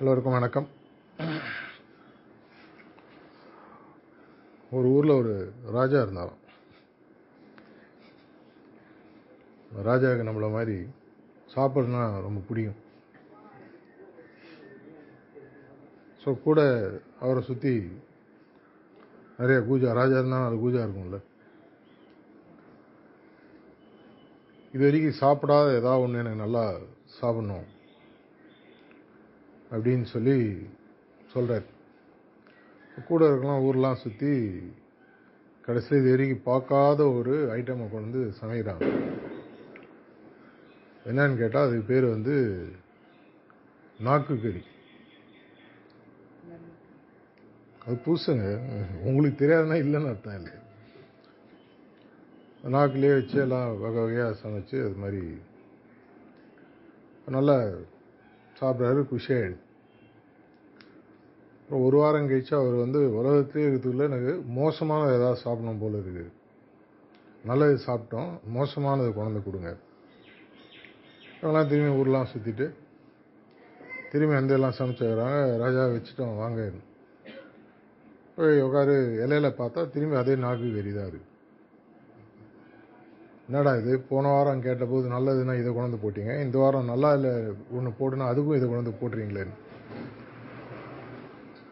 எல்லோருக்கும் வணக்கம். ஒரு ஊரில் ஒரு ராஜா இருந்தாராம். ராஜாவுக்கு நம்மளை மாதிரி சாப்பிட்றதுனா ரொம்ப பிடிக்கும். ஸோ கூட அவரை சுற்றி நிறைய கூஜா ராஜா இருந்தாலும் அது கூஜா இருக்கும்ல. இது வரைக்கும் சாப்பிடாத ஏதாவது ஒன்று எனக்கு நல்லா சாப்பிடணும். அப்படின்னு சொல்லி சொல்கிறார் கூட இருக்கலாம் ஊர்லாம் சுற்றி கடைசியில் இது வரைக்கும் பார்க்காத ஒரு ஐட்டமை கொண்டு வந்து சமைக்கிறாங்க. என்னன்னு கேட்டால் அதுக்கு பேர் வந்து நாக்கு கறி அது புதுசுங்க. உங்களுக்கு தெரியாதுன்னா இல்லைன்னு அர்த்தம் இல்லை. நாக்குலேயே வச்சு எல்லாம் வகை வகையாக சமைச்சு அது மாதிரி நல்லா சாப்பிட்றாரு குஷேன் அப்புறம் ஒரு வாரம் கழிச்சு அவர் வந்து உலகத்திலே இருக்கிறதுக்குள்ள எனக்கு மோசமான ஏதாவது சாப்பிடணும் போல் இருக்குது. நல்லது சாப்பிட்டோம் மோசமானது குழந்த கொடுங்க. இவங்களாம் திரும்பி ஊர்லாம் சுற்றிட்டு திரும்பி அந்த எல்லாம் சமைச்சு வராங்க ராஜா வச்சுட்டோம் வாங்க. போய் உட்காரு இலையில பார்த்தா திரும்பி அதே நாக்கு வெறிதான் இருக்குது என்னடா இது? போன வாரம் கேட்டபோது நல்லதுன்னா இதை கொண்டு போட்டீங்க. இந்த வாரம் நல்லா இல்லை ஒன்று போட்டுனா அதுக்கும் இதை கொண்டு போட்டுறீங்களே அது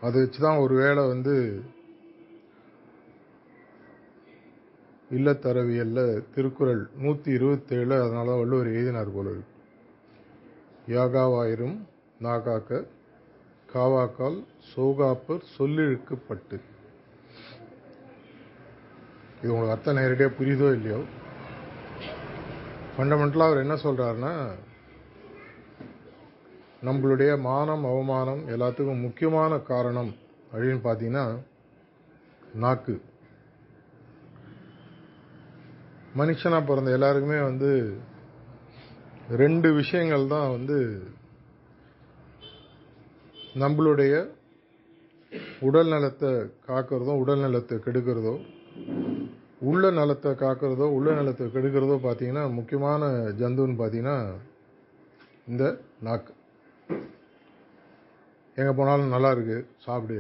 அதை வச்சு தான் ஒரு வேளை வந்து இல்லத்தரவியல்ல திருக்குறள் நூற்றி இருபத்தேழு அதனால தான் வள்ளுவர் எழுதினார் போல யாகாவாயிரும் நாகாக்க காவாக்கால் சோகாப்பர் சொல்லிழுக்கப்பட்டு. இது உங்களுக்கு அர்த்தம் நேரடியாக புரியுதோ இல்லையோ? ஃபண்டமெண்டலாக அவர் என்ன சொல்கிறாருன்னா நம்மளுடைய மானம் அவமானம் எல்லாத்துக்கும் முக்கியமான காரணம் அப்படின்னு பார்த்தீங்கன்னா நாக்கு. மனுஷனாக பிறந்த எல்லாருக்குமே வந்து ரெண்டு விஷயங்கள் தான் வந்து நம்மளுடைய உடல் நலத்தை காக்கிறதோ உடல் நலத்தை கெடுக்கிறதோ உள்ள நலத்தை காக்கிறதோ உள்ள நலத்தை கெடுக்கிறதோ பார்த்தீங்கன்னா முக்கியமான ஜந்துன்னு பார்த்தீங்கன்னா இந்த நாக்கு. எங்கே போனாலும் நல்லா இருக்கு சாப்பிடு.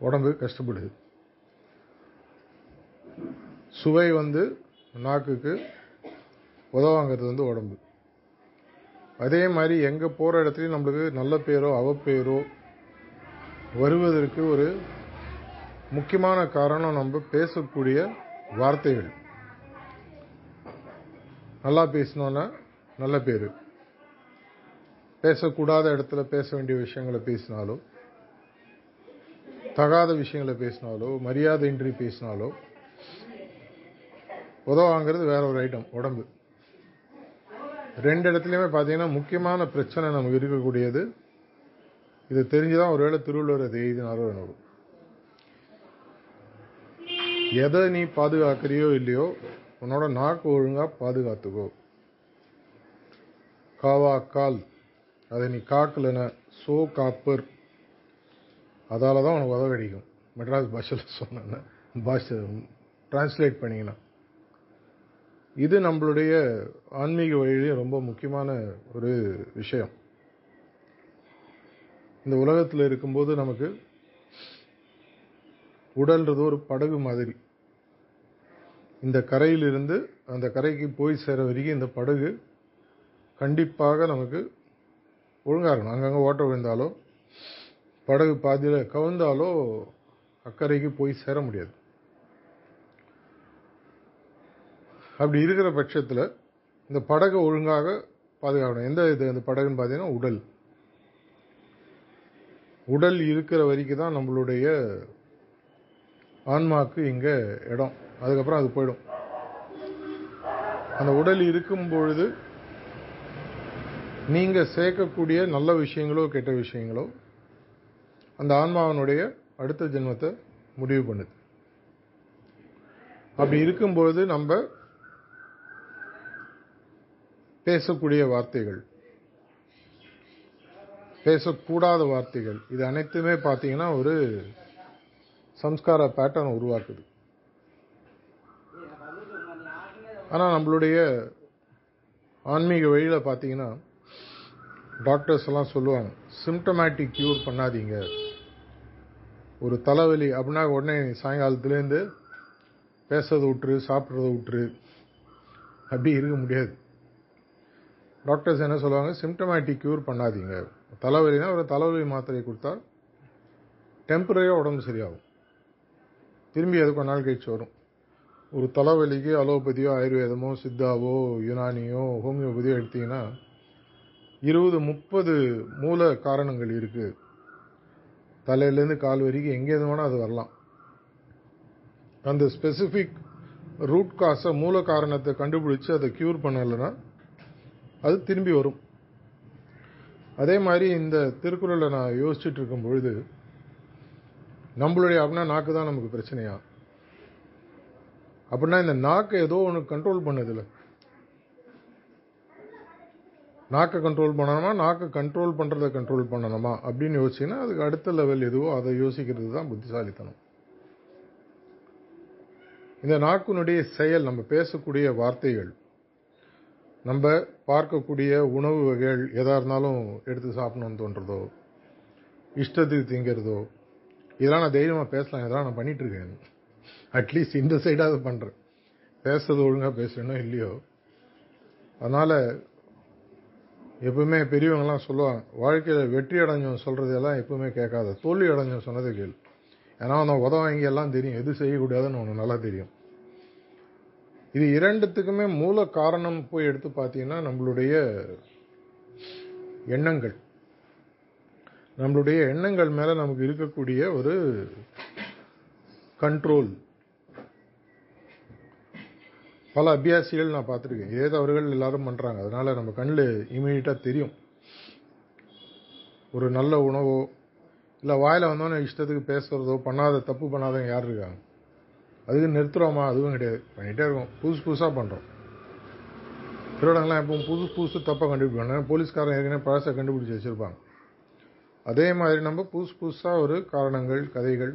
உடம்பு கஷ்டப்படுது. சுவை வந்து நாக்குக்கு உதவாங்கிறது வந்து உடம்பு. அதே மாதிரி எங்கே போகிற இடத்துலையும் நம்மளுக்கு நல்ல பேரோ அவப்பேரோ வருவதற்கு ஒரு முக்கியமான காரணம் நம்ம பேசக்கூடிய வார்த்தைகள். நல்லா பேசினோன்னா நல்ல பேர். பேசக்கூடாத இடத்துல பேச வேண்டிய விஷயங்களை பேசினாலோ தகாத விஷயங்களை பேசினாலோ மரியாதையின்றி பேசினாலோ உதவாங்கிறது வேற ஒரு ஐட்டம் உடம்பு. ரெண்டு இடத்துலையுமே பார்த்தீங்கன்னா முக்கியமான பிரச்சனை நமக்கு இருக்கக்கூடியது. இது தெரிஞ்சுதான் ஒருவேளை திருவள்ளுவர் அதை எழுதினாரோ என்னோட எதை நீ பாதுகாக்கிறியோ இல்லையோ உன்னோட நாக்கு ஒழுங்கா பாதுகாத்துக்கோ. காவா கால். அதை நீ காக்கலன சோ காப்பர். அதால் தான் உனக்கு உதவி கிடைக்கும் மெட்ராஸ் பாஷையில் சொன்னேன். பாஷை டிரான்ஸ்லேட் பண்ணிங்கன்னா இது நம்மளுடைய ஆன்மீக வழியிலேயும் ரொம்ப முக்கியமான ஒரு விஷயம். இந்த உலகத்தில் இருக்கும்போது நமக்கு உடல்ன்றது ஒரு படகு மாதிரி. இந்த கரையிலிருந்து அந்த கரைக்கு போய் சேர வரைக்கும் இந்த படகு கண்டிப்பாக நமக்கு ஒழுங்காக இருக்கணும் அங்கங்கே ஓட்ட விழுந்தாலோ படகு பாதியில் கவுந்தாலோ அக்கறைக்கு போய் சேர முடியாது. அப்படி இருக்கிற பட்சத்தில் இந்த படகை ஒழுங்காக பாதுகாக்கணும். எந்த இது? அந்த படகுன்னு பார்த்தீங்கன்னா உடல். உடல் இருக்கிற வரைக்கும் தான் நம்மளுடைய ஆன்மாவுக்கு இங்கே இடம். அதுக்கப்புறம் அது போயிடும். அந்த உடல் இருக்கும் பொழுது நீங்கள் சேர்க்கக்கூடிய நல்ல விஷயங்களோ கெட்ட விஷயங்களோ அந்த ஆன்மாவனுடைய அடுத்த ஜென்மத்தை முடிவு பண்ணுது. அப்படி இருக்கும்போது நம்ம பேசக்கூடிய வார்த்தைகள் பேசக்கூடாத வார்த்தைகள் இது அனைத்துமே பார்த்தீங்கன்னா ஒரு சம்ஸ்கார பேட்டர்ன் உருவாக்குது. ஆனால் நம்மளுடைய ஆன்மீக வழியில் பார்த்தீங்கன்னா டாக்டர்ஸ் எல்லாம் சொல்லுவாங்க சிம்டமேட்டிக் க்யூர் பண்ணாதீங்க. ஒரு தலைவலி அப்படின்னா உடனே சாயங்காலத்துலேருந்து பேசுறதை விட்டுரு சாப்பிட்றத விட்டுரு. அப்படி இருக்க முடியாது. டாக்டர்ஸ் என்ன சொல்லுவாங்க சிம்டமேட்டிக் க்யூர் பண்ணாதீங்க. தலைவலினா ஒரு தலைவலி மாத்திரை கொடுத்தா டெம்பரரியாக உடம்பு சரியாகும். திரும்பி அது கொஞ்ச நாள் கழிச்சு வரும். ஒரு தலைவலிக்கு அலோபதியோ ஆயுர்வேதமோ சித்தாவோ யுனானியோ ஹோமியோபதியோ எடுத்தீங்கன்னா இருபது முப்பது மூல காரணங்கள் இருக்குது தலையிலேருந்து கால் வரைக்கும் எங்கே வேணால் அது வரலாம். அந்த ஸ்பெசிஃபிக் ரூட் காசை மூல காரணத்தை கண்டுபிடிச்சி அதை க்யூர் பண்ணலைன்னா அது திரும்பி வரும். அதே மாதிரி இந்த திருக்குறளை நான் யோசிச்சுட்டு இருக்கும் பொழுது நம்மளுடைய அப்படின்னா நாக்கு தான் நமக்கு பிரச்சனையா? அப்படின்னா இந்த நாக்கை ஏதோ ஒன்று கண்ட்ரோல் பண்ணுதில்ல நாக்கை கண்ட்ரோல் பண்ணணுமா? நாக்கை கண்ட்ரோல் பண்ணுறதை கண்ட்ரோல் பண்ணணுமா? அப்படின்னு யோசிச்சிங்கன்னா அதுக்கு அடுத்த லெவல் எதுவோ அதை யோசிக்கிறது தான் புத்திசாலித்தனம். இந்த நாக்குனுடைய செயல் நம்ம பேசக்கூடிய வார்த்தைகள் நம்ம பார்க்கக்கூடிய உணவு வகைகள் எதா இருந்தாலும் எடுத்து சாப்பிடணும்னு தோன்றதோ இஷ்டத்துக்கு திங்கிறதோ இதெல்லாம் நான் தைரியமாக பேசலாம் இதெல்லாம் நான் பண்ணிட்டு இருக்கேன் அட்லீஸ்ட் இந்த சைடாவது பண்ணுறேன் பேசுறது ஒழுங்காக பேசுறேனோ இல்லையோ. அதனால் எப்பவுமே பெரியவங்கலாம் சொல்லுவாங்க வாழ்க்கையில் வெற்றி அடைஞ்சவன் சொல்கிறதெல்லாம் எப்பவுமே கேட்காத. தோல்வி அடைஞ்சவன் சொன்னதை கேள். ஏன்னா அவன் உத வாங்கி எல்லாம் தெரியும். எது செய்யக்கூடாதுன்னு ஒன்று நல்லா தெரியும். இது இரண்டுத்துக்குமே மூல காரணம் போய் எடுத்து பார்த்தீங்கன்னா நம்மளுடைய எண்ணங்கள். நம்மளுடைய எண்ணங்கள் மேலே நமக்கு இருக்கக்கூடிய ஒரு கண்ட்ரோல் பல அபியாசிகள் நான் பார்த்துருக்கேன். இதே தவறுகள் எல்லாரும் பண்ணுறாங்க அதனால் நம்ம கண்ணில் இமீடியட்டாக தெரியும். ஒரு நல்ல உணவோ இல்லை வாயில் வந்தோன்னே இஷ்டத்துக்கு பேசுகிறதோ பண்ணாத தப்பு பண்ணாதவங்க யார் இருக்காங்க? அதுக்கு நிறுத்துகிறோமா அதுவும் கிடையாது. பண்ணிகிட்டே இருக்கோம். புதுசு புதுசாக பண்ணுறோம் திருடங்கள்லாம் எப்பவும் புதுசு புதுசு தப்பாக கண்டுபிடிப்பாங்க. போலீஸ்காரன் ஏற்கனவே பழசை கண்டுபிடிச்சி வச்சுருப்பாங்க. அதே மாதிரி நம்ம புதுசு புதுசாக ஒரு காரணங்கள் கதைகள்.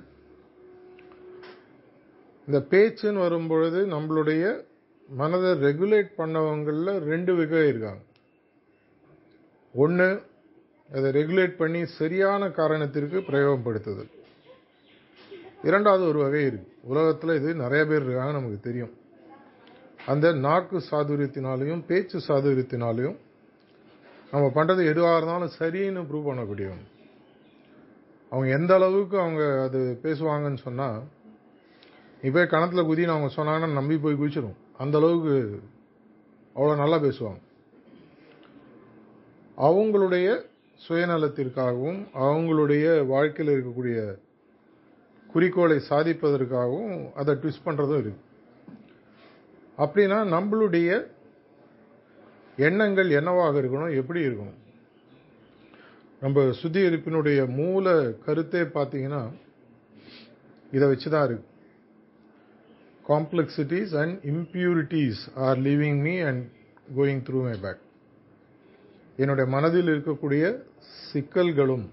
இந்த பேச்சுன்னு வரும்பொழுது நம்மளுடைய மனதை ரெகுலேட் பண்ணவங்களில் ரெண்டு வகை இருக்காங்க. ஒன்று அதை ரெகுலேட் பண்ணி சரியான காரணத்திற்கு பிரயோகப்படுத்துதல். இரண்டாவது ஒரு வகை இருக்கு. உலகத்தில் இது நிறைய பேர் இருக்காங்க நமக்கு தெரியும். அந்த நாக்கு சாதுரியத்தினாலையும் பேச்சு சாதுரியத்தினாலையும் நம்ம பண்ணுறது எதுவாக இருந்தாலும் சரின்னு ப்ரூவ் பண்ணக்கூடியவங்க. அவங்க எந்த அளவுக்கு அவங்க அது பேசுவாங்கன்னு சொன்னால் நீ போய் கணத்தில் குதின்னு அவங்க சொன்னாங்கன்னா நம்பி போய் குதிச்சிடும் அந்த அளவுக்கு அவ்வளோ நல்லா பேசுவாங்க. அவங்களுடைய சுயநலத்திற்காகவும் அவங்களுடைய வாழ்க்கையில் இருக்கக்கூடிய குறிக்கோளை சாதிப்பதற்காகவும் அதை ட்விஸ்ட் பண்ணுறதும் இருக்கு. அப்படின்னா நம்மளுடைய எண்ணங்கள் என்னவாக இருக்கணும் எப்படி இருக்கணும்? நம்ம சுத்திகரிப்பினுடைய மூல கருத்தே பார்த்தீங்கன்னா இதை வச்சு தான் இருக்கு. Complexities and impurities are leaving me and going through my back என்னுடைய மனதில் இருக்கக்கூடிய சிக்கல்களும்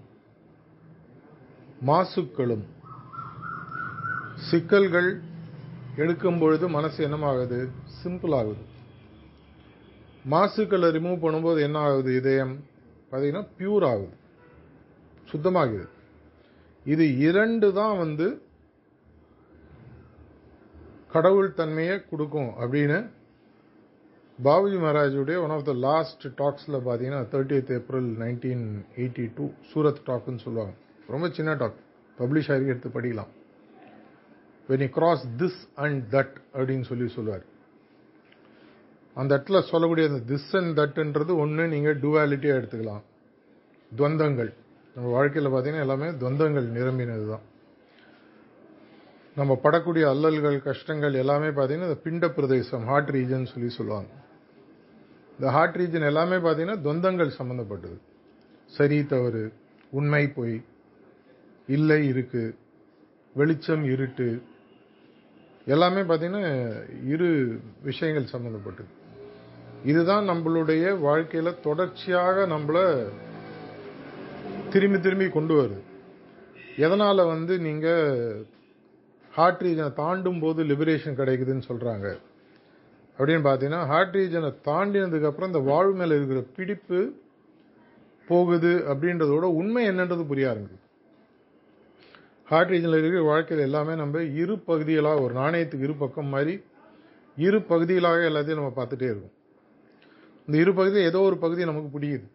மாசுக்களும் சிக்கல்கள் எடுக்கும் பொழுது மனசு என்னமாகுது? சிம்பிள் ஆகுது. மாசுக்களை ரிமூவ் பண்ணும்போது என்ன ஆகுது இதயம் பார்த்தீங்கன்னா பியூர் ஆகுது சுத்தமாகுது இது இரண்டு தான் வந்து கடவுள் தன்மையை கொடுக்கும் அப்படின்னு பாபுஜி மகாராஜுடைய ஒன் ஆஃப் த லாஸ்ட் டாக்ஸில் பார்த்தீங்கன்னா thirtieth April nineteen eighty two Surat டாக்னு சொல்லுவாங்க. ரொம்ப சின்ன டாக். பப்ளிஷ் ஆகி எடுத்து படிக்கலாம். When you cross this and that அப்படின்னு சொல்லி சொல்லுவார். அந்த இடத்துல சொல்லக்கூடிய அந்த திஸ் அண்ட் தட்டுன்றது ஒன்று நீங்கள் டுவாலிட்டியாக எடுத்துக்கலாம். துவந்தங்கள். நம்ம வாழ்க்கையில் பார்த்தீங்கன்னா எல்லாமே துவந்தங்கள் நிரம்பினது தான் நம்ம படக்கூடிய அல்லல்கள் கஷ்டங்கள் எல்லாமே பார்த்தீங்கன்னா இந்த பிண்ட பிரதேசம் ஹார்ட் ரீஜன் சொல்லி சொல்லுவாங்க. இந்த ஹார்ட் ரீஜன் எல்லாமே பார்த்தீங்கன்னா துவந்தங்கள் சம்மந்தப்பட்டது சரி தவறு உண்மை பொய் இல்லை இருக்கு வெளிச்சம் இருட்டு எல்லாமே பார்த்தீங்கன்னா இரு விஷயங்கள் சம்மந்தப்பட்டது இதுதான் நம்மளுடைய வாழ்க்கையில தொடர்ச்சியாக நம்மள திரும்பி திரும்பி கொண்டு வருது. எதனால வந்து நீங்க ஹார்ட் ரீஜனை தாண்டும் போது லிபரேஷன் கிடைக்குதுன்னு சொல்றாங்க. அப்படின்னு பார்த்தீங்கன்னா ஹார்ட் ரீஜனை தாண்டினதுக்கு அப்புறம் இந்த வாழ்வு மேல இருக்கிற பிடிப்பு போகுது அப்படின்றதோட உண்மை என்னன்றது புரிய ஆரம்பிக்குது. ஹார்ட் ரீஜனில் இருக்கிற வாழ்க்கையில் எல்லாமே நம்ம இரு பகுதிகளாக ஒரு நாணயத்துக்கு இரு பக்கம் மாதிரி இரு பகுதிகளாக எல்லாத்தையும் நம்ம பார்த்துட்டே இருக்கோம். இந்த இரு பகுதி ஏதோ ஒரு பகுதி நமக்கு பிடிக்குது.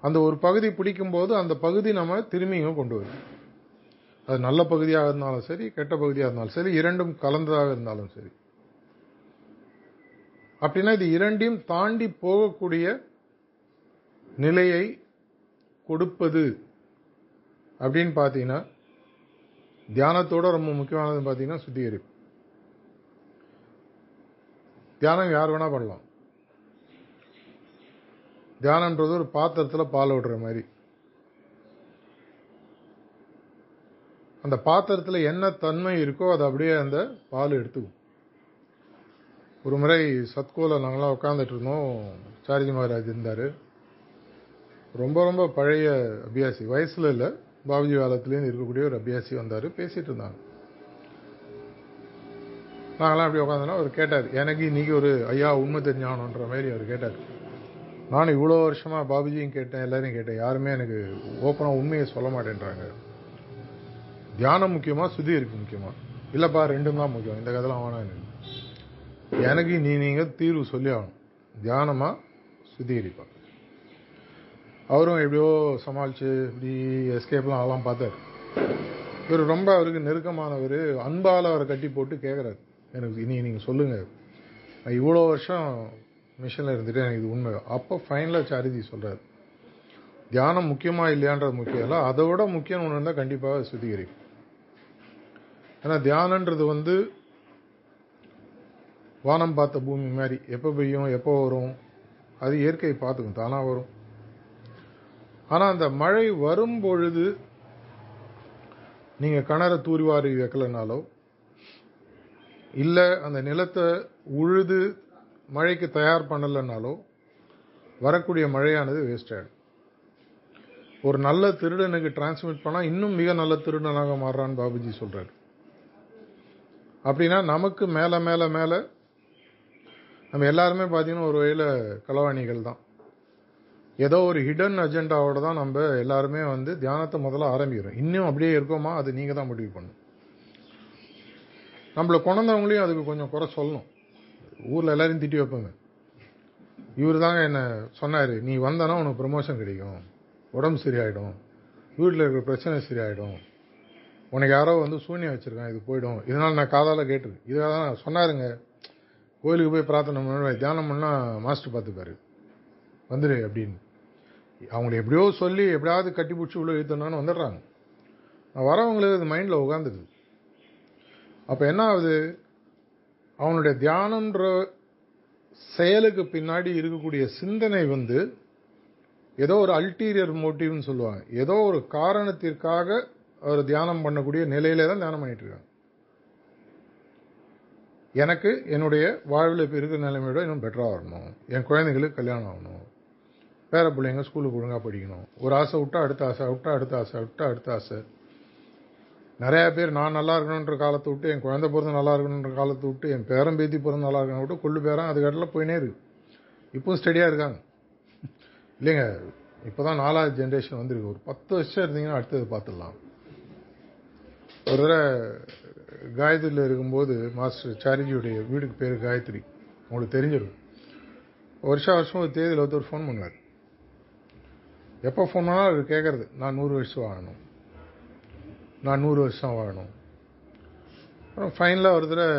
அந்த ஒரு பகுதி பிடிக்கும் போது அந்த பகுதி நம்ம திரும்பியும் கொண்டு வரும். அது நல்ல பகுதியாக இருந்தாலும் சரி கெட்ட பகுதியாக இருந்தாலும் சரி இரண்டும் கலந்ததாக இருந்தாலும் சரி. அப்படின்னா இது இரண்டையும் தாண்டி போகக்கூடிய நிலையை கொடுப்பது. அப்படின்னு பார்த்தீங்கன்னா தியானத்தோட ரொம்ப முக்கியமானது பார்த்தீங்கன்னா சுத்திகரிப்பு. தியானம் யார் வேணா பண்ணலாம். தியானன்றது ஒரு பாத்திரத்தில் பால் விடுற மாதிரி. அந்த பாத்திரத்தில் என்ன தன்மை இருக்கோ அதை அப்படியே அந்த பால் எடுத்துக்கும். ஒரு முறை சத்கோல நாங்களாம் உட்காந்துட்டு இருந்தோம். சாரிஜி மகாராஜ் இருந்தார். ரொம்ப ரொம்ப பழைய அபியாசி. வயசில் இல்லை. பாபுஜி காலத்துலேருந்து இருக்கக்கூடிய ஒரு அபியாசி வந்தார். பேசிட்டு இருந்தாங்க. நாங்களாம் அப்படி உட்காந்தோன்னா அவர் கேட்டார் எனக்கு இன்னைக்கு ஒரு ஐயா உண்மை தெரிஞ்சாகணுன்ற மாதிரி அவர் கேட்டார். நான் இவ்வளோ வருஷமாக பாபுஜியும் கேட்டேன் எல்லாரையும் கேட்டேன். யாருமே எனக்கு ஓப்பனாக உண்மையை சொல்ல மாட்டேன்றாங்க. தியானம் முக்கியமா சுதி இருக்கு முக்கியமா? இல்லைப்பா ரெண்டும் தான் முக்கியம். இந்த கதைலாம் வேணாம் எனக்கு எனக்கு நீ நீங்கள் தீர்வு சொல்லி ஆகணும். தியானமா சுத்திகரிப்பா அவரும் எப்படியோ சமாளித்து இப்படி எஸ்கேப்லாம் அதெல்லாம் பார்த்தார். இவர் ரொம்ப அவருக்கு நெருக்கமானவர். அன்பால் அவரை கட்டி போட்டு கேட்குறாரு எனக்கு இனி நீங்கள் சொல்லுங்கள் நான் இவ்வளோ வருஷம் மிஷனில் இருந்துட்டு எனக்கு இது உண்மை. அப்போ ஃபைனலாக சாரிஜி சொல்கிறார் தியானம் முக்கியமாக இல்லையான்றது முக்கியம் இல்லை. அதை விட முக்கியம் ஒன்று இருந்தால் கண்டிப்பாக சுத்திகரிக்கும் ஏன்னா தியானன்றது வந்து வானம் பார்த்த பூமி மாதிரி. எப்போ பெய்யும் எப்போ வரும் அது இயற்கை பார்த்துக்கும். தானாக வரும். ஆனால் அந்த மழை வரும் பொழுது நீங்கள் கிணற தூரிவாரி வைக்கலைனாலோ இல்லை அந்த நிலத்தை உழுது மழைக்கு தயார் பண்ணலைனாலோ வரக்கூடிய மழையானது வேஸ்ட் ஆகிடும் ஒரு நல்ல திருடனுக்கு டிரான்ஸ்மிட் பண்ணால் இன்னும் மிக நல்ல திருடனாக மாறுறான்னு பாபுஜி சொல்கிறார் அப்படின்னா நமக்கு மேலே மேலே மேலே நம்ம எல்லாருமே பார்த்தீங்கன்னா ஒரு வகையில் களவாணிகள் தான். ஏதோ ஒரு ஹிடன் அஜெண்டாவோடு தான் நம்ம எல்லாருமே வந்து தியானத்தை முதல்ல ஆரம்பிக்கிறோம். இன்னும் அப்படியே இருக்கோமா? அது நீங்கள் தான் முடிவு பண்ணும் நம்மளை கொண்டவங்களையும் அதுக்கு கொஞ்சம் குறை சொல்லணும். ஊரில் எல்லாரையும் திட்டி வைப்பேங்க. இவர் தாங்க என்ன சொன்னார் நீ வந்தானா உனக்கு ப்ரமோஷன் கிடைக்கும். உடம்பு சரியாயிடும். வீட்டில் இருக்கிற பிரச்சனை சரியாயிடும். உனக்கு யாரோ வந்து சூன்யம் வச்சுருக்கான் இது போயிடும். இதனால் நான் காதால் கேட்டிருக்கேன் இதாக தான் சொன்னாருங்க. கோயிலுக்கு போய் பிரார்த்தனை பண்ண தியானம் பண்ணால் மாஸ்டர் பார்த்துப்பாரு. வந்துடு அப்படின்னு. அவங்கள எப்படியோ சொல்லி எப்படியாவது கட்டி பிடிச்சி உள்ள இழுத்தணும்னு வந்துடுறாங்க. வரவங்களுக்கு அது மைண்டில் உட்காந்துக்குது அப்போ என்ன ஆகுது? அவனுடைய தியானன்ற செயலுக்கு பின்னாடி இருக்கக்கூடிய சிந்தனை வந்து ஏதோ ஒரு அல்டீரியர் மோட்டிவ்னு சொல்லுவாங்க. ஏதோ ஒரு காரணத்திற்காக அவர் தியானம் பண்ணக்கூடிய நிலையிலே தான் தியானம் பண்ணிட்டு இருக்காங்க. எனக்கு என்னுடைய வாழ்வில் இப்போ இருக்கிற நிலைமையோட இன்னும் பெட்டராக வரணும். என் குழந்தைங்களுக்கு கல்யாணம் ஆகணும். பேர பிள்ளைங்க ஸ்கூலுக்கு ஒழுங்காக படிக்கணும். ஒரு ஆசை விட்டா அடுத்த ஆசை விட்டா அடுத்த ஆசை விட்டா அடுத்த ஆசை. நிறைய பேர் நான் நல்லா இருக்கணுன்ற காலத்தை விட்டு என் குழந்தை பிறந்து நல்லா இருக்கணுன்ற காலத்தை விட்டு என் பேரன் பேத்தி பிறந்து நல்லா இருக்கணும் விட்டு கொள்ளு பேரன் அதுக்கடல போயினே இருக்கு. இப்போ ஸ்டடியாக இருக்காங்க. இல்லைங்க இப்போ தான் நாலாவது ஜென்ரேஷன் வந்திருக்கு. ஒரு பத்து வருஷம் இருந்தீங்கன்னா அடுத்தது பார்த்துடலாம். ஒரு தடவை காயத்ரியில் இருக்கும்போது மாஸ்டர் சாரிஜியுடைய வீடுக்கு பேர் காயத்ரி. உங்களுக்கு தெரிஞ்சிடும். வருஷம் வருஷம் ஒரு தேதியில் ஒருத்தர் ஃபோன் பண்ணுவார். எப்போ ஃபோன் பண்ணாலும் அவர் கேட்குறது நான் நூறு வருஷம் வாழணும். நான் நூறு வருஷம் வாழணும். அப்புறம் ஃபைனலாக ஒரு தடவை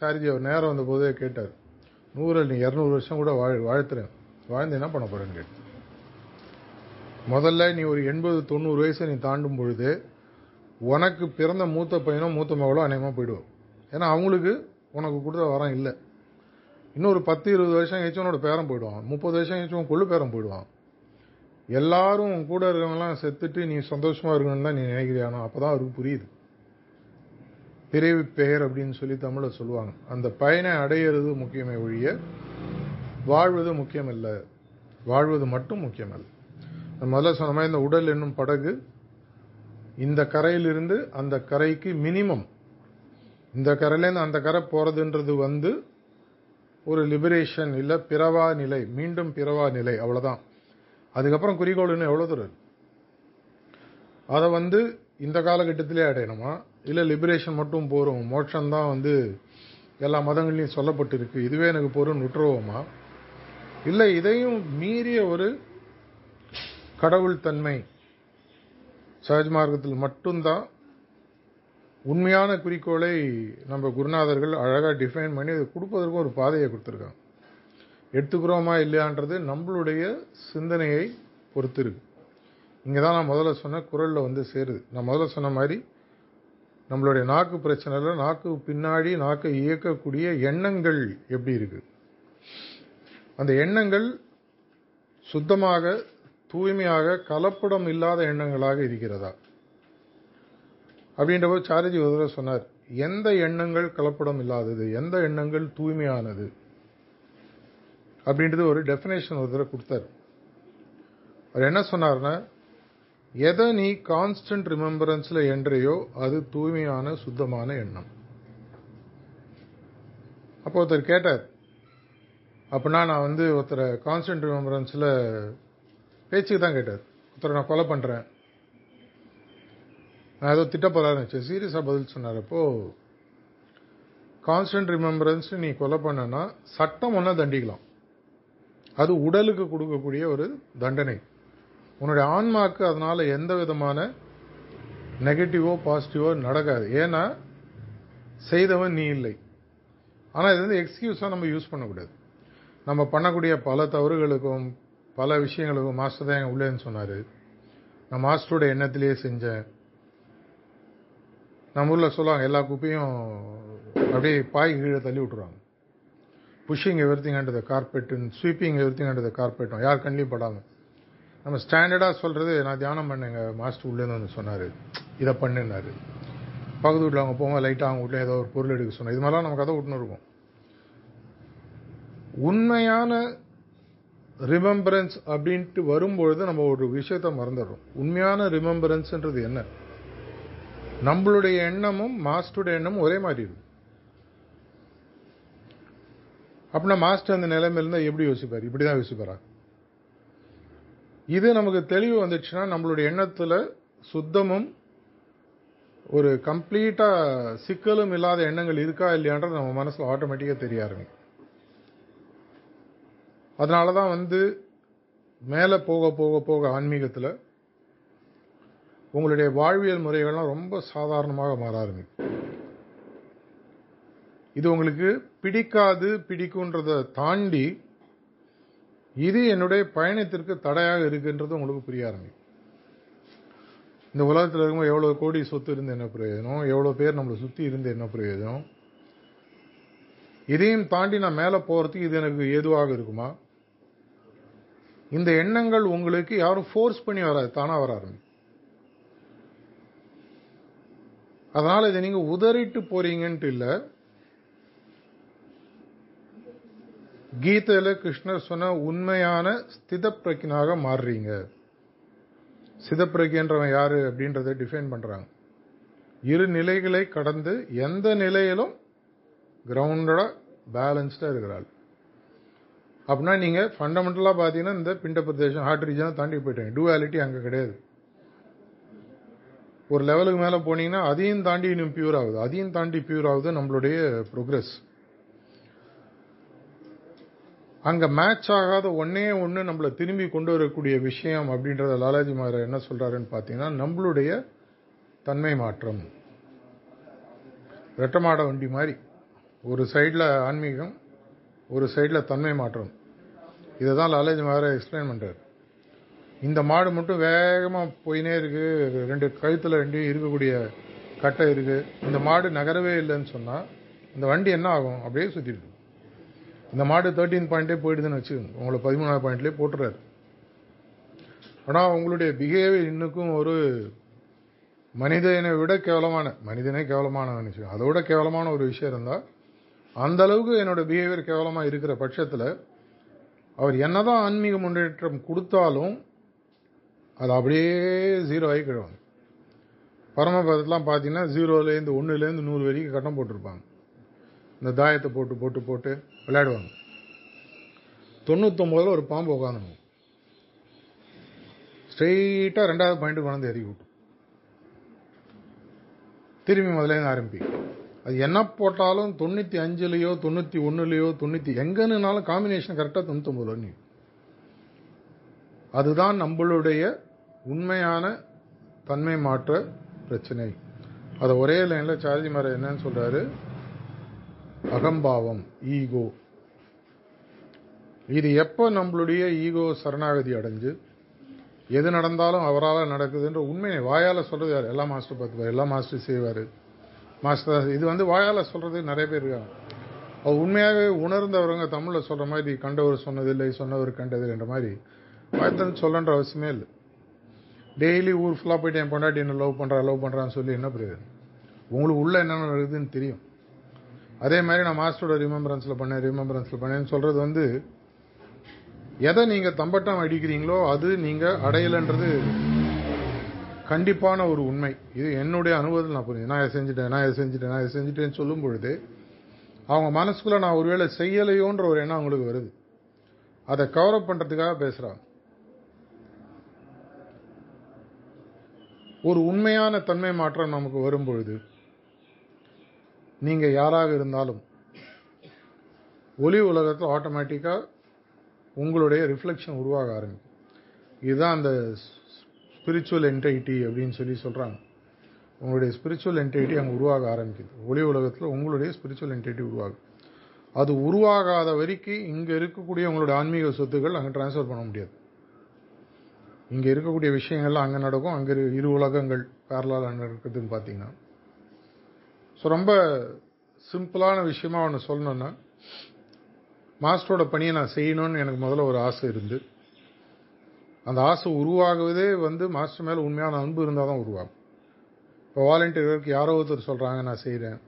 சாரிஜி அவர் நேரம் வந்த போதே கேட்டார். நூறு நீ இரநூறு வருஷம் கூட வாழ் வாழ்த்துறேன். வாழ்ந்து என்ன பண்ண போகிறேன்னு கேட்டு முதல்ல நீ ஒரு எண்பது தொண்ணூறு வயசை நீ தாண்டும் பொழுது உனக்கு பிறந்த மூத்த பையனோ மூத்த மகளோ அநேகமாக போயிடுவோம் ஏன்னா அவங்களுக்கு உனக்கு கொடுத்த வரம் இல்லை. இன்னொரு பத்து இருபது வருஷம் கழிச்சு உன்னோட பேரம் போயிடுவான். முப்பது வருஷம் கழிச்சு உன் கொள்ளு பேரம் போயிடுவான். எல்லாரும் கூட இருக்கவங்களாம் செத்துட்டு நீ சந்தோஷமா இருக்கணும்னு தான் நீ நினைக்கிறியானோ அப்பதான் அவருக்கு புரியுது. பிறவி பெயர் அப்படின்னு சொல்லி தமிழ சொல்லுவாங்க. அந்த பயனை அடையிறது முக்கியமே ஒழிய வாழ்வது முக்கியமல்ல. வாழ்வது மட்டும் முக்கியமல்ல. முதல்ல சொன்ன மாதிரி இந்த உடல் என்னும் படகு இந்த கரையிலிருந்து அந்த கரைக்கு மினிமம் இந்த கரையிலேருந்து அந்த கரை போறதுன்றது வந்து ஒரு லிபரேஷன் இல்லை பிறவா நிலை மீண்டும் பிறவா நிலை அவ்வளோதான் அதுக்கப்புறம் குறிக்கோள் இன்னும் எவ்வளோ தூரம் அதை வந்து இந்த காலகட்டத்திலே அடையணுமா? இல்லை லிபரேஷன் மட்டும் போகிறோம் மோட்சம்தான் வந்து எல்லா மதங்கள்லையும் சொல்லப்பட்டிருக்கு இதுவே எனக்கு பொருள் விட்டுருவோமா இல்லை இதையும் மீறிய ஒரு கடவுள் தன்மை சஹஜ் மார்க்கத்தில் மட்டும்தான் உண்மையான குறிக்கோளை நம்ம குருநாதர்கள் அழகாக டிஃபைன் பண்ணி அதை கொடுப்பதற்கும் ஒரு பாதையை கொடுத்துருக்காங்க. எடுத்துக்கிறோமா இல்லையான்றது நம்மளுடைய சிந்தனையை பொறுத்து இருக்கு இங்கே தான் நான் முதல்ல சொன்ன குரலில் வந்து சேருது. நான் முதல்ல சொன்ன மாதிரி நம்மளுடைய நாக்கு பிரச்சனையில் நாக்கு பின்னாடி நாக்கை இயக்கக்கூடிய எண்ணங்கள் எப்படி இருக்கு? அந்த எண்ணங்கள் சுத்தமாக தூய்மையாக கலப்படம் இல்லாத எண்ணங்களாக இருக்கிறதா? அப்படின்ற போது ஒரு சொன்னார் எந்த எண்ணங்கள் கலப்படம் இல்லாதது? எந்த எண்ணங்கள் தூய்மையானது? அப்படின்றது ஒரு டெஃபினேஷன் ஒரு தடவை கொடுத்தார். அவர் என்ன சொன்னார்னா எதை நீ கான்ஸ்டன்ட் ரிமெம்பரன்ஸில் என்றையோ அது தூய்மையான சுத்தமான எண்ணம். அப்போ ஒருத்தர் கேட்டார் அப்படின்னா நான் வந்து ஒருத்தரை கான்ஸ்டன்ட் ரிமெம்பரன்ஸில் பேச்சுக்கு தான் கேட்டார். ஒருத்தரை நான் கொலை பண்ணுறேன் நான் ஏதோ திட்டப்போறாருன்னு வச்சேன் சீரியஸாக பதில் சொன்னார். அப்போ கான்ஸ்டன்ட் ரிமெம்பரன்ஸ் நீ கொலை பண்ணனா சட்டம் ஒன்றா தண்டிக்கலாம். அது உடலுக்கு கொடுக்கக்கூடிய ஒரு தண்டனை. உன்னுடைய ஆன்மாக்கு அதனால் எந்த விதமான நெகட்டிவோ பாசிட்டிவோ நடக்காது. ஏன்னா செய்தவன் நீ இல்லை. ஆனால் இது வந்து எக்ஸ்கியூஸாக நம்ம யூஸ் பண்ணக்கூடாது. நம்ம பண்ணக்கூடிய பல தவறுகளுக்கும் பல விஷயங்களுக்கும் மாஸ்டர் தான் எங்கள் உள்ளேன்னு சொன்னார். நான் மாஸ்டரோட எண்ணத்திலேயே செஞ்சேன். நம்ம ஊரில் சொல்லுவாங்க எல்லா குப்பையும் அப்படியே பாய் கீழே தள்ளி விட்டுருவாங்க. Pushing everything under the carpet sweeping everything under the கார்பெட்டும் யார் கண்ணிலையும் படாமல் நம்ம ஸ்டாண்டர்டாக சொல்கிறது நான் தியானம் பண்ணேங்க. மாஸ்டர் உள்ளேருந்து வந்து சொன்னார். இதை பண்ணுனாரு பக்கத்து வீட்டில் அவங்க போங்க லைட்டாக அவங்க வீட்டில் ஏதோ ஒரு பொருள் எடுக்க சொன்னோம் இது மாதிரிலாம் நம்ம கதை விட்டுன்னு இருக்கும். உண்மையான ரிமெம்பரன்ஸ் அப்படின்ட்டு வரும்பொழுது நம்ம ஒரு விஷயத்தை மறந்துடுறோம். உண்மையான ரிமெம்பரன்ஸ்ன்றது என்ன? நம்மளுடைய எண்ணமும் மாஸ்டருடைய எண்ணமும் ஒரே மாதிரி இருக்கும். அப்படின்னா மாஸ்டர் அந்த நிலைமையில இருந்தால் எப்படி யோசிப்பார்? இப்படி தான் யோசிப்பாரா? இது நமக்கு தெளிவு வந்துச்சுன்னா நம்மளுடைய எண்ணத்துல சுத்தமும் ஒரு கம்ப்ளீட்டா சிக்கலும் இல்லாத எண்ணங்கள் இருக்கா இல்லையான்றது நம்ம மனசில் ஆட்டோமேட்டிக்காக தெரிய ஆரம்பிக்கும். அதனால தான் வந்து மேலே போக போக போக ஆன்மீகத்தில் உங்களுடைய வாழ்வியல் முறைகள்லாம் ரொம்ப சாதாரணமாக மாற ஆரம்பிக்கும். இது உங்களுக்கு பிடிக்காது பிடிக்குன்றதை தாண்டி இது என்னுடைய பயணத்திற்கு தடையாக இருக்குன்றது உங்களுக்கு புரிய ஆரம்பிக்கும். இந்த உலகத்தில் இருக்கும்போது எவ்வளோ கோடி சொத்து இருந்து என்ன பிரயோஜனம்? எவ்வளோ பேர் நம்மளை சுற்றி இருந்து என்ன பிரயோஜனம்? இதையும் தாண்டி நான் மேலே போகிறதுக்கு இது எனக்கு ஏதுவாக இருக்குமா? இந்த எண்ணங்கள் உங்களுக்கு யாரும் ஃபோர்ஸ் பண்ணி வராது தானாக வர ஆரம்பிக்கும். அதனால் இதை நீங்கள் உதறிட்டு போறீங்கன்ட்டு இல்லை. கீதையில் கிருஷ்ணர் சொன்ன உண்மையான ஸ்திதப்பிரக்கினாக மாறுறீங்க. சிதப்பிரக்கின்றவன் யாரு அப்படின்றத டிஃபைன் பண்ணுறாங்க இரு நிலைகளை கடந்து எந்த நிலையிலும் கிரவுண்டடாக பேலன்ஸ்டாக இருக்கிறாள். அப்படின்னா நீங்கள் ஃபண்டமெண்டலாக பார்த்தீங்கன்னா இந்த பிண்ட பிரதேசம் ஹார்ட் ரீஜனை தாண்டி போயிட்டாங்க. டூவாலிட்டி அங்கே கிடையாது. ஒரு லெவலுக்கு மேலே போனீங்கன்னா அதையும் தாண்டி இன்னும் பியூர் ஆகுது. அதையும் தாண்டி பியூர் ஆகுது நம்மளுடைய ப்ரோக்ரஸ் அங்கே மேட்ச் ஆகாத ஒன்னே ஒன்று நம்மளை திரும்பி கொண்டு வரக்கூடிய விஷயம் அப்படின்றத லாலாஜி மாரா என்ன சொல்கிறாருன்னு பார்த்தீங்கன்னா நம்மளுடைய தன்மை மாற்றம். ரெட்டமாட வண்டி மாதிரி. ஒரு சைடில் ஆன்மீகம் ஒரு சைடில் தன்மை மாற்றம். இதை தான் லாலாஜி மாரா எக்ஸ்பிளைன் பண்ணுறாரு இந்த மாடு மட்டும் வேகமாக போயினே இருக்குது ரெண்டு கழுத்தில் ரெண்டு இருக்கக்கூடிய கட்டை இருக்குது இந்த மாடு நகரவே இல்லைன்னு சொன்னால் இந்த வண்டி என்ன ஆகும்? அப்படியே சுற்றிட்டு இந்த மாடு தேர்ட்டீன் பாயிண்டே போயிடுதுன்னு வச்சுக்கோங்க. உங்களை பதிமூணாவது பாயிண்ட்லேயே போட்டுறாரு. ஆனால் உங்களுடைய பிஹேவியர் இன்னுக்கும் ஒரு மனிதனை விட கேவலமான மனிதனே கேவலமானவன் வச்சுக்கோங்க அதை விட கேவலமான ஒரு விஷயம் இருந்தால் அந்த அளவுக்கு என்னோட பிஹேவியர் கேவலமாக இருக்கிற பட்சத்தில் அவர் என்னதான் ஆன்மீக முன்னேற்றம் கொடுத்தாலும் அது அப்படியே ஜீரோ ஆகி கிழவன் பரமபதத்தெலாம் பார்த்தீங்கன்னா ஜீரோலேருந்து ஒன்றுலேருந்து நூறு வரைக்கும் கட்டம் போட்டிருப்பாங்க. இந்த தாயத்தை போட்டு போட்டு போட்டு விளையாடுவாங்க. தொண்ணூத்தொம்போதில் ஒரு பாம்பு உட்காந்துணும் ஸ்ட்ரெயிட்டாக ரெண்டாவது பாயிண்ட் கொண்டு இறக்கி விட்டு திரும்பி முதல்ல ஆரம்பி அது என்ன போட்டாலும் தொண்ணூற்றி அஞ்சுலேயோ தொண்ணூற்றி ஒன்றுலையோ தொண்ணூற்றி எங்கன்னுனாலும் காம்பினேஷன் கரெக்டாக தொண்ணூத்தொம்பதுல நீ அதுதான் நம்மளுடைய உண்மையான தன்மை மாற்ற பிரச்சனை. அதை ஒரே லைனில் சார்ஜி மர என்னன்னு சொல்கிறாரு அகம்பாவம் ஈகோ. இது எப்போ நம்மளுடைய ஈகோ சரணாகதி அடைஞ்சு எது நடந்தாலும் அவரால் நடக்குதுன்ற உண்மையை வாயால் சொல்கிறது யார்? எல்லா மாஸ்டர் பார்த்துப்பார் எல்லா மாஸ்டர் செய்வார். மாஸ்டர் இது வந்து வாயால் சொல்கிறது நிறைய பேர் இருக்காங்க. அவர் உண்மையாகவே உணர்ந்தவருங்க தமிழில் சொல்கிற மாதிரி கண்டவர் சொன்னதில்லை சொன்னவர் கண்டதில்லைன்ற மாதிரி. வாய்த்தன் சொல்லன்ற அவசியமே இல்லை. டெய்லி ஊர் ஃபுல்லாக போயிட்டு என் பொண்டாட்டி என்ன லவ் பண்ணுறா லவ் பண்ணுறான்னு சொல்லி என்ன பிரயோஜனம்? உங்களுக்கு உள்ளே என்னென்ன நடக்குதுன்னு தெரியும். அதே மாதிரி நான் மாஸ்டரோட ரிமெம்பரன்ஸில் பண்ணேன் ரிமெம்பரன்ஸில் பண்ணேன்னு சொல்கிறது வந்து எதை நீங்கள் தம்பட்டம் அடிக்கிறீங்களோ அது நீங்கள் அடையலைன்றது கண்டிப்பான ஒரு உண்மை. இது என்னுடைய அனுபவத்தில் நான் புரிஞ்சு நான் இதை செஞ்சுட்டேன் நான் இதை செஞ்சுட்டேன் நான் இதை செஞ்சுட்டேன்னு சொல்லும் பொழுது அவங்க மனசுக்குள்ள நான் ஒருவேளை செய்யலையோன்ற ஒரு எண்ணம் அவங்களுக்கு வருது. அதை கவரப் பண்ணுறதுக்காக பேசுகிறாங்க ஒரு உண்மையான தன்மை மாற்றம் நமக்கு வரும்பொழுது நீங்கள் யாராக இருந்தாலும் ஒளி உலகத்தில் ஆட்டோமேட்டிக்காக உங்களுடைய ரிஃப்ளெக்ஷன் உருவாக ஆரம்பிக்கும். இதுதான் அந்த ஸ்பிரிச்சுவல் என்டைட்டி அப்படின்னு சொல்லி சொல்கிறாங்க உங்களுடைய ஸ்பிரிச்சுவல் என்டைட்டி அங்கே உருவாக ஆரம்பிக்குது. ஒளி உலகத்தில் உங்களுடைய ஸ்பிரிச்சுவல் என்டைட்டி உருவாகும் அது உருவாகாத வரைக்கும் இங்கே இருக்கக்கூடிய உங்களுடைய ஆன்மீக சொத்துக்கள் அங்கே டிரான்ஸ்ஃபர் பண்ண முடியாது. இங்கே இருக்கக்கூடிய விஷயங்கள்லாம் அங்கே நடக்கும். அங்கே இரு உலகங்கள் பேரலாக நடக்குதுன்னு பார்த்தீங்கன்னா ஸோ ரொம்ப சிம்பிளான விஷயமா ஒன்று சொல்லணுன்னா மாஸ்டரோட பணியை நான் செய்யணும்னு எனக்கு முதல்ல ஒரு ஆசை இருந்து அந்த ஆசை உருவாகுவதே வந்து மாஸ்டர் மேலே உண்மையான அன்பு இருந்தால் தான் உருவாகும். இப்போ வாலண்டியர்களுக்கு யாரோ ஒருத்தர் சொல்கிறாங்க நான் செய்கிறேன்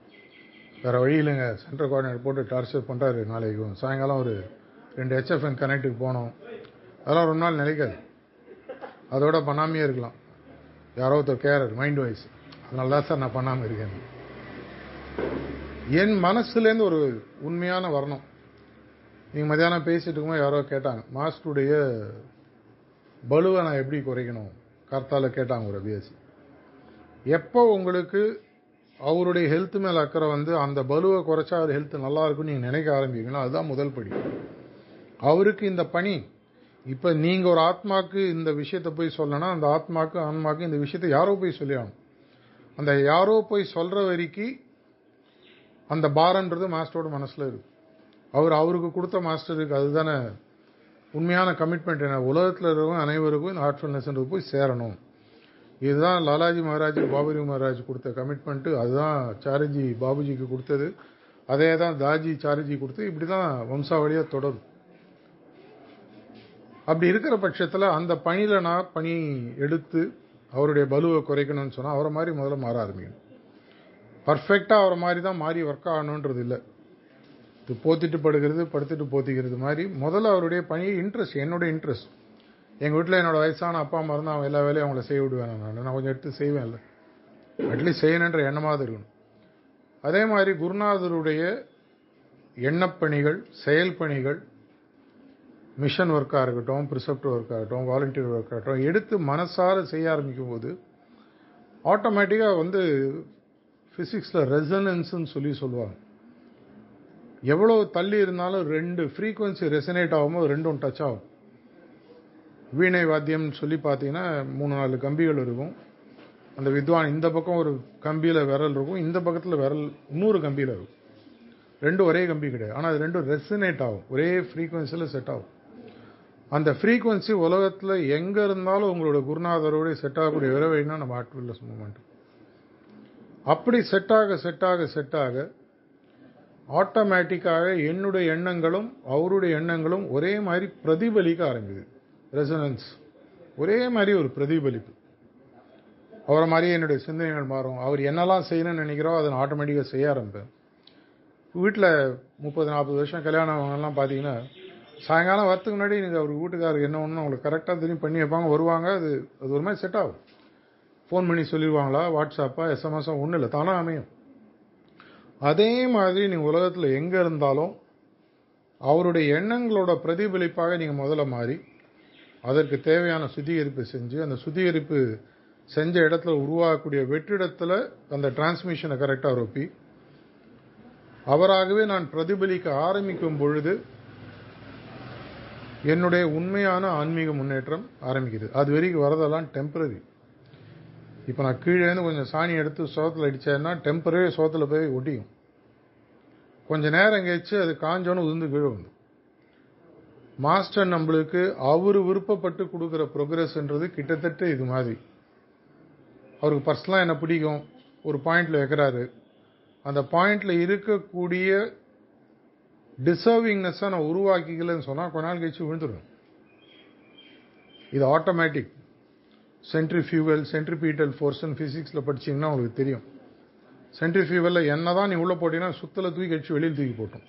வேறு வழி இல்லைங்க. சென்ட்ரல் கோஆர்டினேட் போட்டு டார்ச்சர் பண்ணுறாரு நாளைக்கு. சாயங்காலம் ஒரு ரெண்டு ஹெச்எஃப்என் கனெக்ட்டுக்கு போனோம். அதெல்லாம் ரொம்ப நாள் நினைக்காது அதோட பண்ணாமையே இருக்கலாம். யாரோ ஒருத்தர் கேரர் மைண்ட் வைஸ். அதனால தான் சார் நான் பண்ணாமல் இருக்கேன் என் மனசுலேருந்து ஒரு உண்மையான வரணும். நீங்கள் மத்தியானம் பேசிட்டு இருக்கும்போது யாரோ கேட்டாங்க மாஸ்டருடைய பலுவை நான் எப்படி குறைக்கணும்? கர்த்தால கேட்டாங்க ஒரு அபியாசி. எப்போ உங்களுக்கு அவருடைய ஹெல்த் மேலே அக்கறை வந்து அந்த பலுவை குறைச்சா அவர் ஹெல்த் நல்லா இருக்கும்னு நீங்கள் நினைக்க ஆரம்பிக்கணும் அதுதான் முதல் படி. அவருக்கு இந்த பணி. இப்போ நீங்கள் ஒரு ஆத்மாக்கு இந்த விஷயத்தை போய் சொல்லணும் அந்த ஆத்மாக்கு ஆன்மாக்கு இந்த விஷயத்தை யாரோ போய் சொல்லியாகணும். அந்த யாரோ போய் சொல்கிற வரைக்கும் அந்த பாரன்றது மாஸ்டரோட மனசில் இருக்கும் அவர் அவருக்கு கொடுத்த மாஸ்டருக்கு அதுதானே உண்மையான கமிட்மெண்ட் என்ன? உலகத்தில் இருக்கிறவங்க அனைவருக்கும் இந்த ஹார்ட்ஃபுல்னஸ்ன்றது போய் சேரணும். இதுதான் லாலாஜி மகாராஜ் பாபுஜி மகாராஜ் கொடுத்த கமிட்மெண்ட்டு அதுதான் சாரிஜி பாபுஜிக்கு கொடுத்தது. அதே தான் தாஜி சாரிஜி கொடுத்து இப்படி தான் வம்சாவளியாக தொடரும். அப்படி இருக்கிற பட்சத்தில் அந்த பணியில் நான் பணி எடுத்து அவருடைய பலுவை குறைக்கணும்னு சொன்னால் அவரை மாதிரி முதல்ல மாற ஆரம்பிக்கணும். பர்ஃபெக்டாக ஆகிற மாதிரி தான் மாறி ஒர்க் ஆகணுன்றது இல்லை. இது போத்திட்டு படுகிறது படுத்துட்டு போத்திக்கிறது மாதிரி முதல்ல அவருடைய பணியை இன்ட்ரெஸ்ட் என்னோட இன்ட்ரெஸ்ட் எங்கள் வீட்டில் என்னோடய வயசான அப்பா அம்மா இருந்தால் அவன் எல்லா வேலையும் அவங்கள செய்ய விடுவேன் நான். நான் கொஞ்சம் எடுத்து செய்வேன்ல. அட்லீஸ்ட் செய்யணுன்ற எண்ணமாக இருக்கணும். அதே மாதிரி குருநாதருடைய எண்ணப்பணிகள் செயல் பணிகள் மிஷன் ஒர்க்காக இருக்கட்டும் ப்ரிசெப்ட் ஒர்க்காக இருக்கட்டும் வாலண்டியர் ஒர்க்காக இருக்கட்டும் எடுத்து மனசார செய்ய ஆரம்பிக்கும் போது ஆட்டோமேட்டிக்காக வந்து ஃபிசிக்ஸில் ரெசனன்ஸ்னு சொல்லி சொல்லுவாங்க. எவ்வளோ தள்ளி இருந்தாலும் ரெண்டு ஃப்ரீக்குவென்சி ரெசனேட் ஆகும்போது ரெண்டும் டச் ஆகும். வீணை வாத்தியம்னு சொல்லி பார்த்தீங்கன்னா மூணு நாலு கம்பிகள் இருக்கும். அந்த வித்வான் இந்த பக்கம் ஒரு கம்பியில் விரல் இருக்கும். இந்த பக்கத்தில் விரல் இன்னொரு கம்பியில் இருக்கும். ரெண்டும் ஒரே கம்பி கிடையாது. ஆனால் அது ரெண்டும் ரெசனேட் ஆகும். ஒரே ஃப்ரீக்குவென்சியில் செட் ஆகும். அந்த ஃப்ரீக்குவென்சி உலகத்தில் எங்கே இருந்தாலும் உங்களோட குருநாதரோட செட் ஆகக்கூடிய விரைவைன்னா நம்ம ஆர்ட்வில்லஸ் மூமெண்ட் அப்படி செட்டாக செட்டாக செட் ஆக செட் ஆக ஆட்டோமேட்டிக்காக என்னுடைய எண்ணங்களும் அவருடைய எண்ணங்களும் ஒரே மாதிரி பிரதிபலிக்க ஆரம்பிது ரெசனன்ஸ் ஒரே மாதிரி ஒரு பிரதிபலிப்பு. அவரை மாதிரியே என்னுடைய சிந்தனைகள் மாறும். அவர் என்னெல்லாம் செய்யணும்னு நினைக்கிறோ அதை நான் ஆட்டோமேட்டிக்காக செய்ய ஆரம்பிப்பேன். வீட்டில் முப்பது நாற்பது வருஷம் கல்யாணம் பார்த்தீங்கன்னா சாயங்காலம் வரத்துக்கு முன்னாடி நீங்கள் அவர் வீட்டுக்காரர் என்ன ஒன்று அவங்களுக்கு கரெக்டாக தெரியும் பண்ணி வைப்பாங்க வருவாங்க அது அது ஒரு மாதிரி செட் ஆகும். ஃபோன் பண்ணி சொல்லிடுவாங்களா? வாட்ஸ்அப்பா எஸ்எம்எஸ்ஸா ஒன்றும் இல்லை. தானாக அமையும். அதே மாதிரி நீங்கள் உலகத்தில் எங்கே இருந்தாலும் அவருடைய எண்ணங்களோட பிரதிபலிப்பாக நீங்கள் முதல்ல மாறி அதற்கு தேவையான சுத்திகரிப்பு செஞ்சு அந்த சுத்திகரிப்பு செஞ்ச இடத்துல உருவாகக்கூடிய வெற்றிடத்தில் அந்த டிரான்ஸ்மிஷனை கரெக்டாக ரொப்பி அவராகவே நான் பிரதிபலிக்க ஆரம்பிக்கும் பொழுது என்னுடைய உண்மையான ஆன்மீக முன்னேற்றம் ஆரம்பிக்குது. அது வரைக்கும் வரதெல்லாம் டெம்பரரி இப்போ நான் கீழேருந்து கொஞ்சம் சாணி எடுத்து சோத்தில் அடித்தேன்னா டெம்பரரி சோத்தில் போய் ஒட்டியும் கொஞ்சம் நேரம் கழிச்சு அது காஞ்சோன்னு உதிர்ந்து கீழே வந்து மாஸ்டர் நம்மளுக்கு அவர் விருப்பப்பட்டு கொடுக்குற ப்ரோக்ரஸ்ன்றது கிட்டத்தட்ட இது மாதிரி. அவருக்கு பர்சனலாக என்ன பிடிக்கும்? ஒரு பாயிண்ட்டில் வைக்கிறாரு. அந்த பாயிண்டில் இருக்கக்கூடிய டிசர்விங்னஸை நான் உருவாக்கிக்கலன்னு சொன்னால் கொஞ்ச நாள் கழிச்சு விழுந்துடும் இது ஆட்டோமேட்டிக் சென்ட்ரிஃபியூவல் சென்ட்ரிபீட்டல் ஃபோர்ஸ்னு ஃபிசிக்ஸில் படிச்சீங்கன்னா உங்களுக்கு தெரியும். சென்ட்ரிஃபியூவலில் என்ன தான் நீ உள்ளே போட்டிங்கன்னா சுத்தில் தூக்கி அடிச்சு வெளியில் தூக்கி போட்டோம்.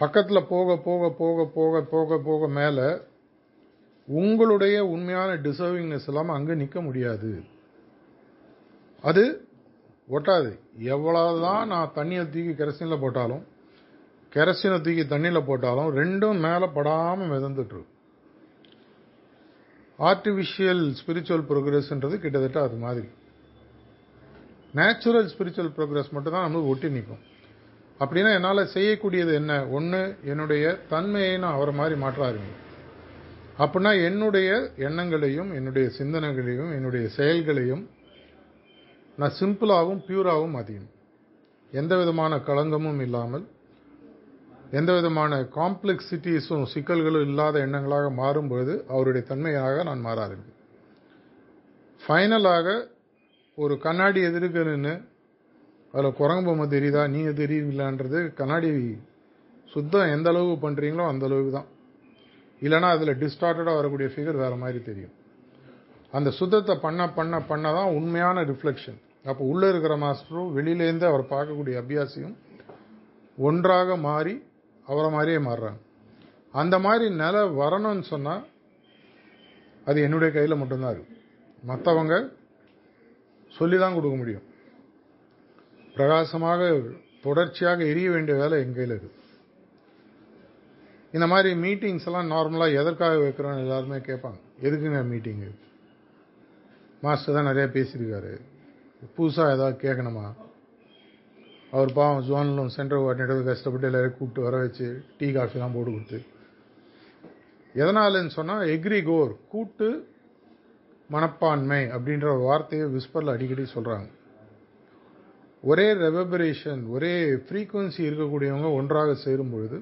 பக்கத்தில் போக போக போக போக போக போக மேலே உங்களுடைய உண்மையான டிசர்விங்னஸ் இல்லாமல் அங்கே நிற்க முடியாது. அது ஒட்டாது. எவ்வளோதான் நான் தண்ணியை தூக்கி கெரசினில் போட்டாலும் கெரசினை தூக்கி தண்ணியில் போட்டாலும் ரெண்டும் மேலே படாமல் மிதந்துட்டுருக்கும் ஆர்டிஃபிஷியல் ஸ்பிரிச்சுவல் ப்ரோக்ரஸ்ன்றது கிட்டத்தட்ட அது மாதிரி. நேச்சுரல் ஸ்பிரிச்சுவல் ப்ரோக்ரஸ் மட்டும் தான் நம்மளுக்கு ஒட்டி நிற்கும் அப்படின்னா என்னால் செய்யக்கூடியது என்ன? ஒன்று என்னுடைய தன்மையை நான் அவரை மாதிரி மாற்ற ஆரம்பிக்கும் அப்படின்னா என்னுடைய எண்ணங்களையும் என்னுடைய சிந்தனைகளையும் என்னுடைய செயல்களையும் நான் சிம்பிளாகவும் பியூராகவும் மாற்றிக்கணும் எந்த விதமான களங்கமும் இல்லாமல் எந்த விதமான காம்ப்ளெக்சிட்டிஸும் சிக்கல்களும் இல்லாத எண்ணங்களாக மாறும்பொழுது அவருடைய தன்மையாக நான் மாற ஆரம்பிப்பேன் ஃபைனலாக ஒரு கண்ணாடி எதிர்க்க நின்று அதில் குரங்கு பொம்மை தெரியுதா நீங்கள் தெரியுங்களான்றது கண்ணாடி சுத்தம் எந்த அளவுக்கு பண்ணுறீங்களோ அந்த அளவுக்கு தான். இல்லைனா அதில் டிஸ்டார்டடாக வரக்கூடிய ஃபிகர் வேறு மாதிரி தெரியும். அந்த சுத்தத்தை பண்ண பண்ண பண்ண தான் உண்மையான ரிஃப்ளெக்ஷன் அப்போ உள்ளே இருக்கிற மாஸ்டரும் வெளியிலேருந்து அவர் பார்க்கக்கூடிய அபியாசியும் ஒன்றாக மாறி அவரை மாதிரியே மாறுறாங்க. அந்த மாதிரி நிலை வரணும்னு சொன்னால் அது என்னுடைய கையில் மட்டும்தான் இருக்கு. மற்றவங்க சொல்லி தான் கொடுக்க முடியும். பிரகாசமாக தொடர்ச்சியாக எரிய வேண்டிய வேலை என் கையில் இருக்கு. இந்த மாதிரி மீட்டிங்ஸ் எல்லாம் நார்மலாக எதற்காக வைக்கிறோன்னு எல்லாருமே கேட்பாங்க. எதுக்குங்க மீட்டிங்கு மாஸ்டர் தான் நிறைய பேசியிருக்காரு. புதுசாக ஏதாவது கேட்கணுமா? அவர் பாவம் ஜோனிலும் சென்ட்ரல் கோஆர்டினேட்டர் கஷ்டப்பட்டு எல்லாரையும் கூப்பிட்டு வர வச்சு டீ காஃபிலாம் போட்டு கொடுத்து. எதனாலன்னு சொன்னால் எக்ரி கோர் கூட்டு மனப்பான்மை அப்படின்ற ஒரு வார்த்தையை விஸ்பரில் அடிக்கடி சொல்கிறாங்க ஒரே ரெவபரேஷன் ஒரே ஃப்ரீக்குவன்சி இருக்கக்கூடியவங்க ஒன்றாக சேரும் பொழுது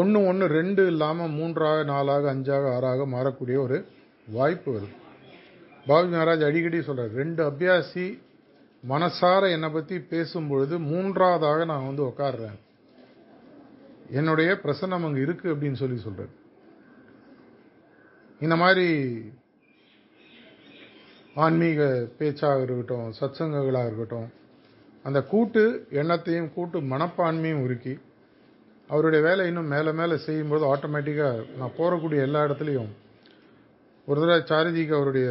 ஒன்று ஒன்று ரெண்டு இல்லாமல் மூன்றாக நாலாக அஞ்சாக ஆறாக மாறக்கூடிய ஒரு வாய்ப்பு வருது. பாபி மகாராஜ் அடிக்கடி சொல்கிறார் ரெண்டு அபியாசி மனசார என்னை பற்றி பேசும்பொழுது மூன்றாவதாக நான் வந்து உட்காடுறேன் என்னுடைய பிரசன்னம் அங்கே இருக்குது அப்படின்னு சொல்லி சொல்கிறேன் இந்த மாதிரி ஆன்மீக பேச்சாக இருக்கட்டும் சத்சங்கங்களாக இருக்கட்டும் அந்த கூட்டு எண்ணத்தையும் கூட்டு மனப்பான்மையும் உருக்கி அவருடைய வேலை இன்னும் மேலே மேலே செய்யும்போது ஆட்டோமேட்டிக்காக நான் போகக்கூடிய எல்லா இடத்துலையும் ஒரு தடவை சாரிஜிக்கு அவருடைய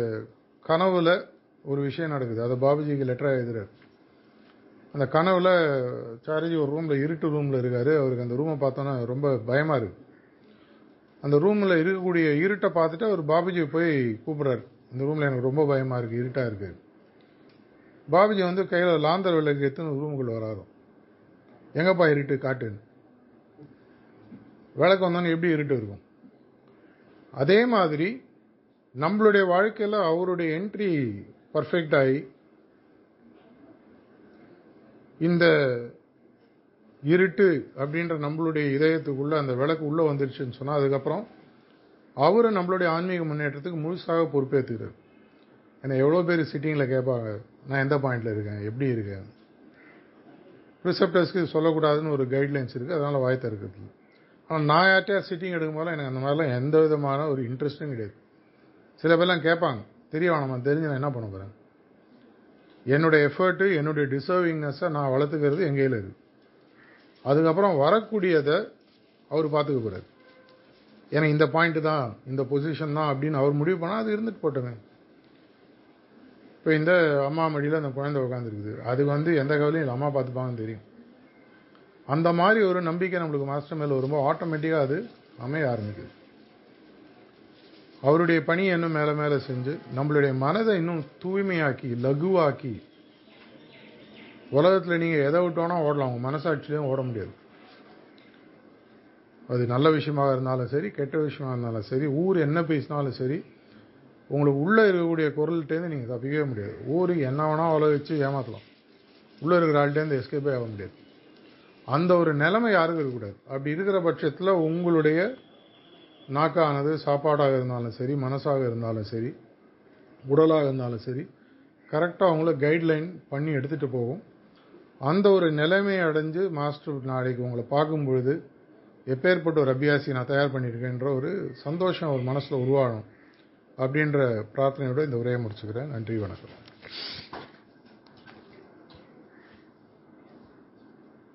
கனவுல ஒரு விஷயம் நடக்குது. அதை பாபுஜிக்கு லெட்டராக எழுதுறாரு. அந்த கனவுல சாரிஜி ஒரு ரூமில் இருட்டு ரூமில் இருக்காரு. அவருக்கு அந்த ரூமை பார்த்தோன்னா ரொம்ப பயமாக இருக்கு. அந்த ரூமில் இருக்கக்கூடிய இருட்டை பார்த்துட்டு அவர் பாபுஜி போய் கூப்பிட்றாரு. இந்த ரூமில் எனக்கு ரொம்ப பயமாக இருக்குது இருட்டாக இருக்குது பாபுஜி வந்து கையில் லாந்தர் விளக்கு எடுத்துன்னு ரூமுக்குள்ளே வராரோ. எங்கப்பா இருட்டு காட்டுன்னு. விளக்கு வந்தோன்னு எப்படி இருட்டு இருக்கும்? அதே மாதிரி நம்மளுடைய வாழ்க்கையில் அவருடைய என்ட்ரி பர்ஃபெக்ட் ஆகி இந்த இருட்டு அப்படின்ற நம்மளுடைய இதயத்துக்குள்ள அந்த விளக்கு உள்ள வந்துருச்சுன்னு சொன்னால் அதுக்கப்புறம் அவரும் நம்மளுடைய ஆன்மீக முன்னேற்றத்துக்கு முழுசாக பொறுப்பேற்றுக்கிறார் ஏன்னா எவ்வளோ பேர் சிட்டிங்கில் கேட்பாங்க நான் எந்த பாயிண்டில் இருக்கேன்? எப்படி இருக்கேன்? ரிசப்டர்ஸ்க்கு சொல்லக்கூடாதுன்னு ஒரு கைட்லைன்ஸ் இருக்குது அதனால் வாய் தருக்கிறது ஆனால் நான் யார்கிட்டயா சிட்டிங் எடுக்கும் எனக்கு அந்த மாதிரிலாம் எந்த விதமான ஒரு இன்ட்ரெஸ்ட்டும் கிடையாது. சில பேர்லாம் கேட்பாங்க தெரிய நம்ம தெரிஞ்சு நான் என்ன பண்ண போகிறேன் என்னுடைய எஃபர்ட்டு என்னுடைய டிசர்விங்னஸை நான் வளர்த்துக்கிறது என் கையில் இருக்கு. அதுக்கப்புறம் வரக்கூடியதை அவர் பார்த்துக்க கூடாது ஏன்னா இந்த பாயிண்ட் தான் இந்த பொசிஷன் தான் அப்படின்னு அவர் முடிவு பண்ணால் அது இருந்துட்டு போட்டுங்க இப்போ இந்த அம்மா மடியில் அந்த குழந்தை உட்காந்துருக்குது அது வந்து எந்த கவலையும் இல்லை. அம்மா பார்த்துப்பாங்கன்னு தெரியும். அந்த மாதிரி ஒரு நம்பிக்கை நம்மளுக்கு மாஸ்டர் மேலே வரும்போது ஆட்டோமேட்டிக்காக அது அமைய ஆரம்பிக்குது. அவருடைய பணியை இன்னும் மேலே மேலே செஞ்சு நம்மளுடைய மனதை இன்னும் தூய்மையாக்கி லகுவாக்கி உலகத்தில் நீங்கள் எதை விட்டோன்னா ஓடலாம். உங்கள் மனசாட்சியிலையும் ஓட முடியாது. அது நல்ல விஷயமாக இருந்தாலும் சரி கெட்ட விஷயமாக இருந்தாலும் சரி ஊர் என்ன பேசினாலும் சரி உங்களுக்கு உள்ளே இருக்கக்கூடிய குரல்கிட்டேருந்து நீங்கள் தப்பிக்கவே முடியாது. ஊர் என்ன வேணால் உலக வச்சு ஏமாற்றலாம் உள்ளே இருக்கிற ஆள்கிட்டேருந்து எஸ்கேப்பே ஆக முடியாது. அந்த ஒரு நிலைமை யாருக்கும் இருக்கக்கூடாது. அப்படி இருக்கிற பட்சத்தில் உங்களுடைய நாக்கானது சாப்பாடாக இருந்தாலும் சரி மனசாக இருந்தாலும் சரி உடலாக இருந்தாலும் சரி கரெக்டாக அவங்கள கைட்லைன் பண்ணி எடுத்துகிட்டு போகும். அந்த ஒரு நிலைமையை அடைஞ்சு மாஸ்டர் நாளைக்கு உங்களை பார்க்கும் பொழுது எப்பேற்பட்ட ஒரு அபியாசி நான் தயார் பண்ணியிருக்கேன்ற ஒரு சந்தோஷம் ஒரு மனசில் உருவாகணும் அப்படின்ற பிரார்த்தனையோடு இந்த உரையை முடிச்சுக்கிறேன். நன்றி வணக்கம்.